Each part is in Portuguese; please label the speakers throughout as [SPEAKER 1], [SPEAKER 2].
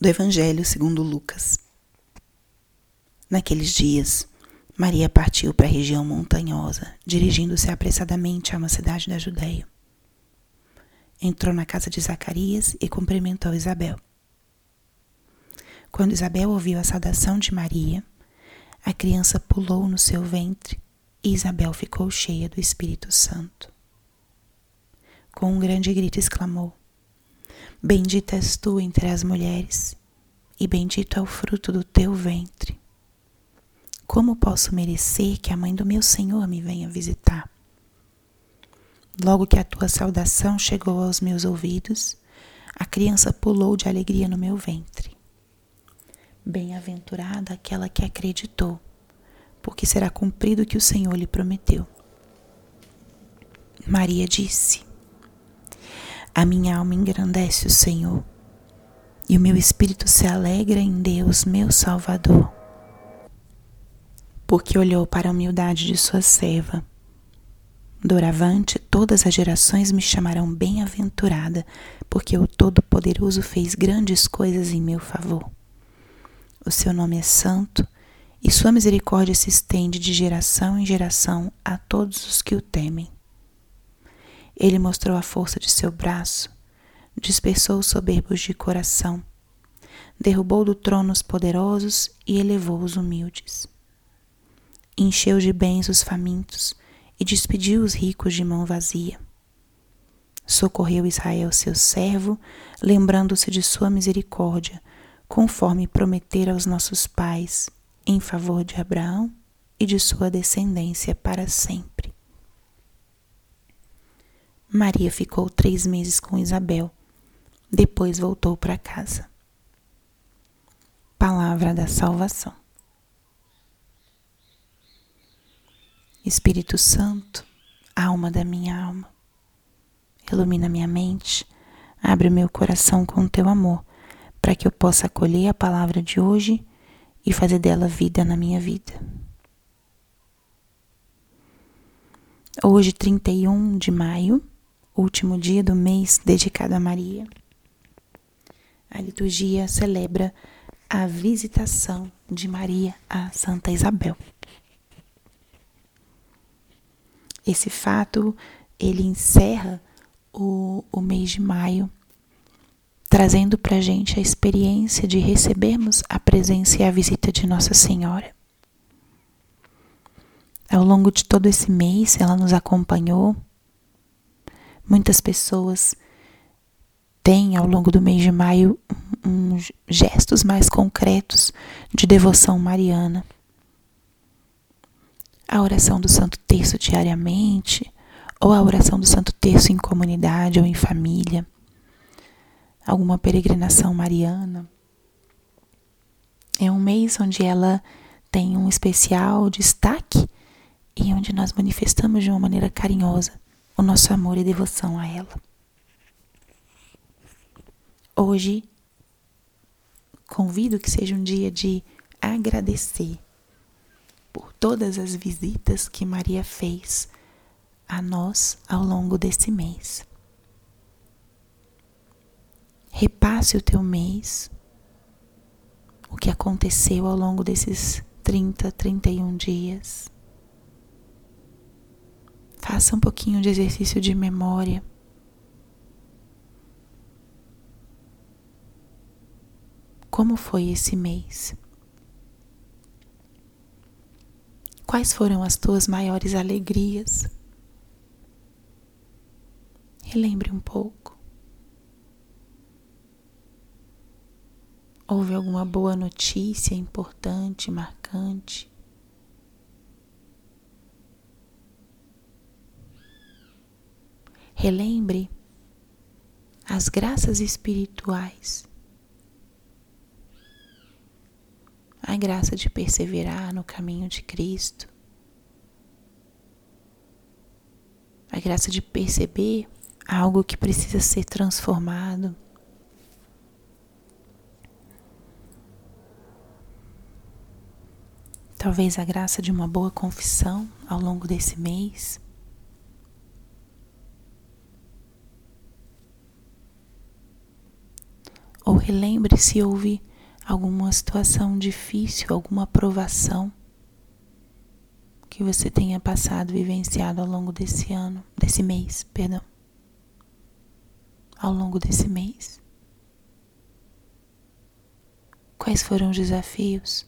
[SPEAKER 1] do Evangelho segundo Lucas. Naqueles dias, Maria partiu para a região montanhosa, dirigindo-se apressadamente a uma cidade da Judéia. Entrou na casa de Zacarias e cumprimentou Isabel. Quando Isabel ouviu a saudação de Maria, a criança pulou no seu ventre e Isabel ficou cheia do Espírito Santo. Com um grande grito exclamou: Bendita és tu entre as mulheres, e bendito é o fruto do teu ventre. Como posso merecer que a mãe do meu Senhor me venha visitar? Logo que a tua saudação chegou aos meus ouvidos, a criança pulou de alegria no meu ventre. Bem-aventurada aquela que acreditou, porque será cumprido o que o Senhor lhe prometeu. Maria disse: a minha alma engrandece o Senhor, e o meu espírito se alegra em Deus, meu Salvador, porque olhou para a humildade de sua serva. Doravante, todas as gerações me chamarão bem-aventurada, porque o Todo-Poderoso fez grandes coisas em meu favor. O seu nome é santo, e sua misericórdia se estende de geração em geração a todos os que o temem. Ele mostrou a força de seu braço, dispersou os soberbos de coração, derrubou do trono os poderosos e elevou os humildes. Encheu de bens os famintos e despediu os ricos de mão vazia. Socorreu Israel, seu servo, lembrando-se de sua misericórdia, conforme prometera aos nossos pais, em favor de Abraão e de sua descendência para sempre. Maria ficou três meses com Isabel. Depois voltou para casa. Palavra da Salvação. Espírito Santo, alma da minha alma, ilumina minha mente, abre meu coração com teu amor, para que eu possa acolher a palavra de hoje e fazer dela vida na minha vida. Hoje, 31 de maio, último dia do mês dedicado a Maria. A liturgia celebra a visitação de Maria a Santa Isabel. Esse fato ele encerra o, o mês de maio, trazendo para a gente a experiência de recebermos a presença e a visita de Nossa Senhora. Ao longo de todo esse mês, ela nos acompanhou Muitas pessoas têm ao longo do mês de maio gestos mais concretos de devoção mariana. A oração do Santo Terço diariamente, ou a oração do Santo Terço em comunidade ou em família, alguma peregrinação mariana. É um mês onde ela tem um especial destaque e onde nós manifestamos de uma maneira carinhosa o nosso amor e devoção a ela. Hoje, convido que seja um dia de agradecer por todas as visitas que Maria fez a nós ao longo desse mês. Repasse o teu mês, o que aconteceu ao longo desses 30, 31 dias. Faça um pouquinho de exercício de memória. Como foi esse mês? Quais foram as tuas maiores alegrias? Relembre um pouco. Houve alguma boa notícia importante, marcante? Relembre as graças espirituais. A graça de perseverar no caminho de Cristo. A graça de perceber algo que precisa ser transformado. Talvez a graça de uma boa confissão ao longo desse mês. ou relembre se houve alguma situação difícil, alguma provação que você tenha passado, vivenciado ao longo desse ano, desse mês, perdão. Ao longo desse mês. Quais foram os desafios?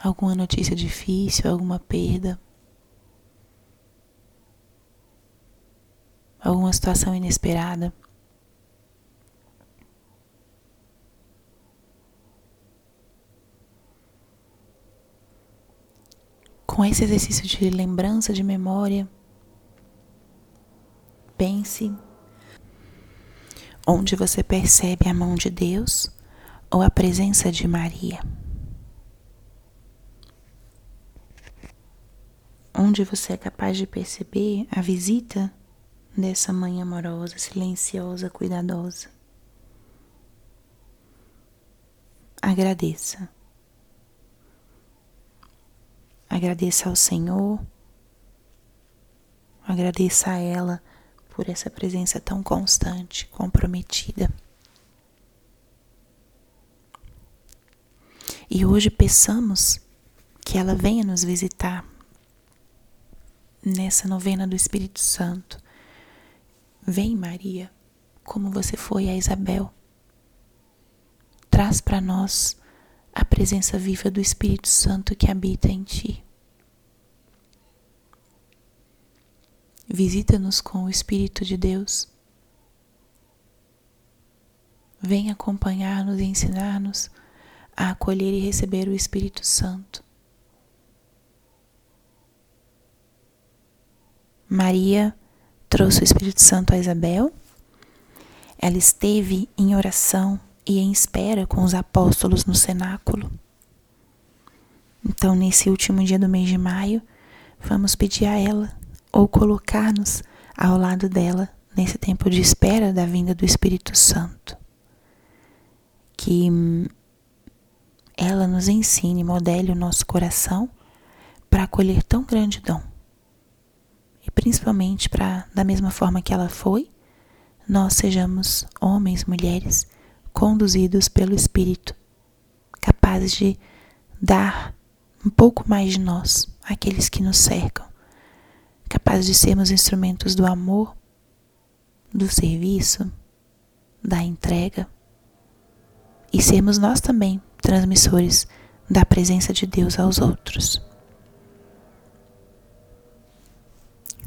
[SPEAKER 1] Alguma notícia difícil, alguma perda? Alguma situação inesperada? Com esse exercício de lembrança, de memória, pense onde você percebe a mão de Deus ou a presença de Maria. Onde você é capaz de perceber a visita dessa mãe amorosa, silenciosa, cuidadosa. Agradeça. Agradeça ao Senhor, agradeça a ela por essa presença tão constante, comprometida. E hoje peçamos que ela venha nos visitar nessa novena do Espírito Santo. Vem, Maria, como você foi a Isabel. Traz para nós a presença viva do Espírito Santo que habita em ti. Visita-nos com o Espírito de Deus. Vem acompanhar-nos e ensinar-nos a acolher e receber o Espírito Santo. Maria trouxe o Espírito Santo a Isabel. Ela esteve em oração e em espera com os apóstolos no cenáculo. Então, nesse último dia do mês de maio, vamos pedir a ela ou colocar-nos ao lado dela nesse tempo de espera da vinda do Espírito Santo. Que ela nos ensine, modele o nosso coração para acolher tão grande dom. Principalmente para, da mesma forma que ela foi, nós sejamos homens, mulheres conduzidos pelo Espírito, capazes de dar um pouco mais de nós àqueles que nos cercam, capazes de sermos instrumentos do amor, do serviço, da entrega e sermos nós também transmissores da presença de Deus aos outros.